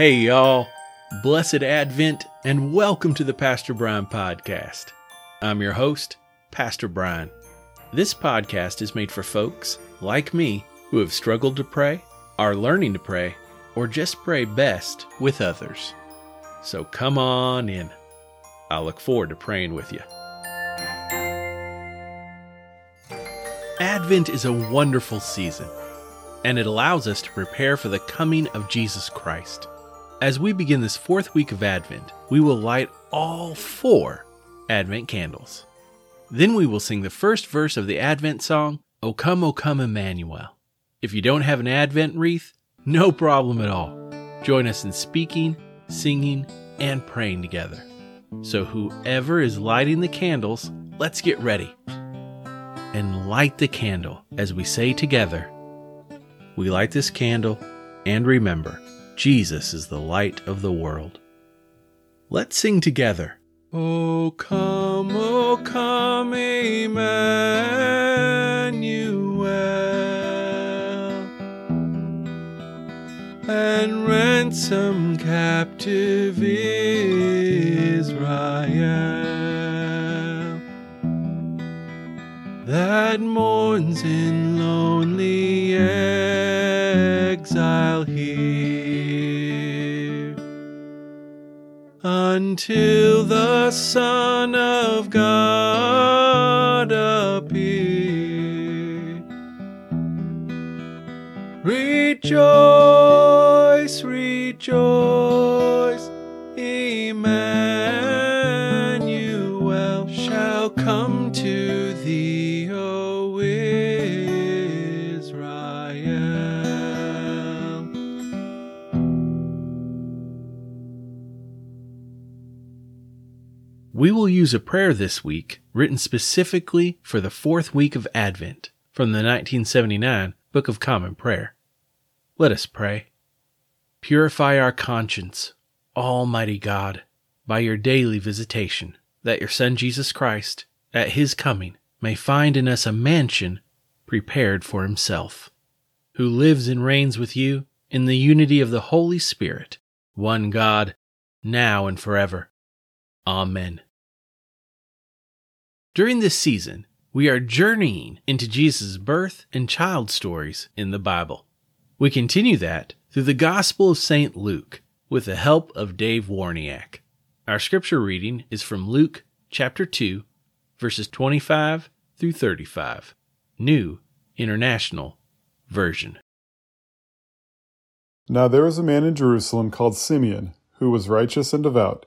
Hey, y'all. Blessed Advent and welcome to the Pastor Brian Podcast. I'm your host, Pastor Brian. This podcast is made for folks like me who have struggled to pray, are learning to pray, or just pray best with others. So come on in. I look forward to praying with you. Advent is a wonderful season, and it allows us to prepare for the coming of Jesus Christ. As we begin this fourth week of Advent, we will light all four Advent candles. Then we will sing the first verse of the Advent song, O Come, O Come, Emmanuel. If you don't have an Advent wreath, no problem at all. Join us in speaking, singing, and praying together. So, whoever is lighting the candles, let's get ready and light the candle as we say together, We light this candle and remember Jesus is the light of the world. Let's sing together. Oh, come, oh, come, Emmanuel, and ransom captive Israel that mourns in lonely until the Son of God appear. Rejoice, rejoice, We will use a prayer this week written specifically for the fourth week of Advent from the 1979 Book of Common Prayer. Let us pray. Purify our conscience, Almighty God, by your daily visitation, that your Son Jesus Christ, at his coming, may find in us a mansion prepared for himself, who lives and reigns with you in the unity of the Holy Spirit, one God, now and forever. Amen. During this season, we are journeying into Jesus' birth and child stories in the Bible. We continue that through the Gospel of St. Luke with the help of Dave Warniak. Our scripture reading is from Luke chapter 2, verses 25 through 35, New International Version. Now there was a man in Jerusalem called Simeon, who was righteous and devout.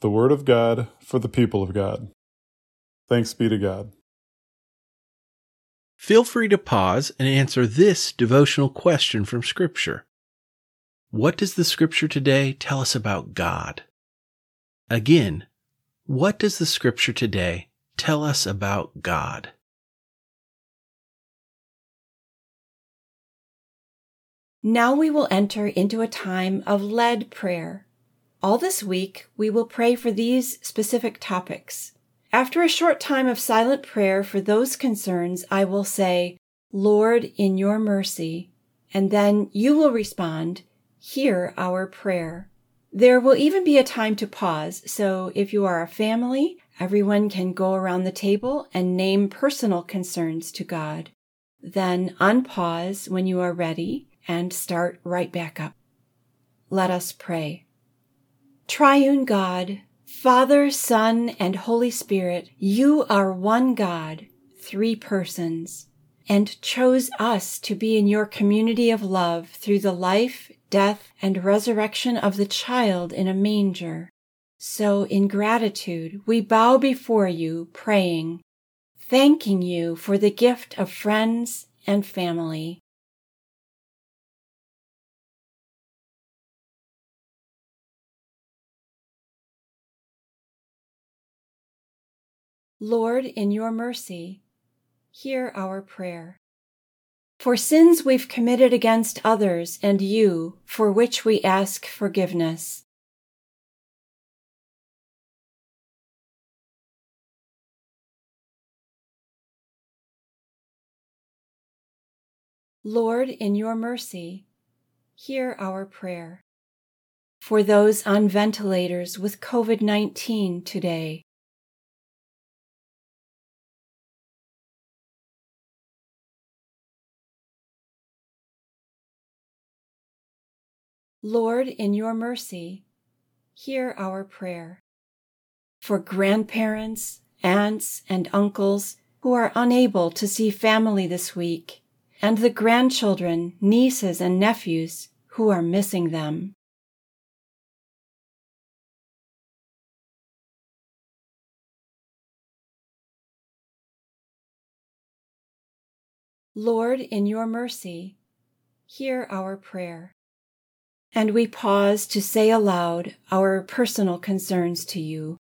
The Word of God for the people of God. Thanks be to God. Feel free to pause and answer this devotional question from Scripture. What does the Scripture today tell us about God? Again, what does the Scripture today tell us about God? Now we will enter into a time of led prayer. All this week, we will pray for these specific topics. After a short time of silent prayer for those concerns, I will say, Lord, in your mercy, and then you will respond, Hear our prayer. There will even be a time to pause, so if you are a family, everyone can go around the table and name personal concerns to God. Then unpause when you are ready and start right back up. Let us pray. Triune God, Father, Son, and Holy Spirit, you are one God, three persons, and chose us to be in your community of love through the life, death, and resurrection of the child in a manger. So in gratitude, we bow before you, praying, thanking you for the gift of friends and family. Lord, in your mercy, hear our prayer. For sins we've committed against others and you, for which we ask forgiveness. Lord, in your mercy, hear our prayer. For those on ventilators with COVID 19 today, Lord, in your mercy, hear our prayer. For grandparents, aunts, and uncles who are unable to see family this week, and the grandchildren, nieces, and nephews who are missing them. Lord, in your mercy, hear our prayer and we pause to say aloud our personal concerns to you.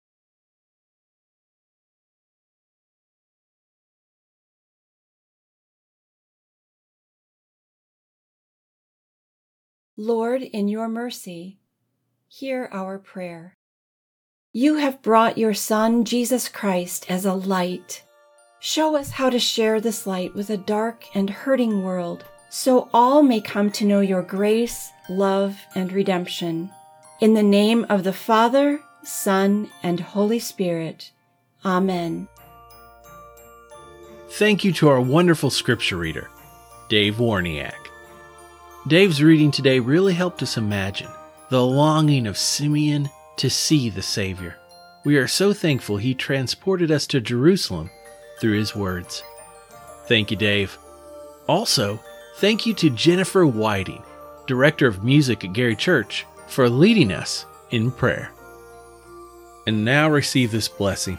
Lord, in your mercy, hear our prayer. You have brought your Son, Jesus Christ, as a light. Show us how to share this light with a dark and hurting world so all may come to know your grace, love, and redemption. In the name of the Father, Son, and Holy Spirit. Amen. Thank you to our wonderful scripture reader, Dave Warniak. Dave's reading today really helped us imagine the longing of Simeon to see the Savior. We are so thankful he transported us to Jerusalem through his words. Thank you, Dave. Also, Thank you to Jennifer Whiting, Director of Music at Gary Church, for leading us in prayer. And now receive this blessing.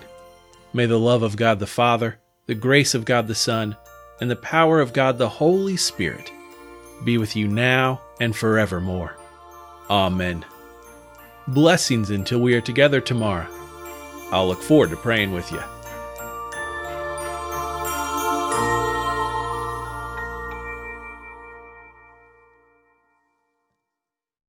May the love of God the Father, the grace of God the Son, and the power of God the Holy Spirit be with you now and forevermore. Amen. Blessings until we are together tomorrow. I'll look forward to praying with you.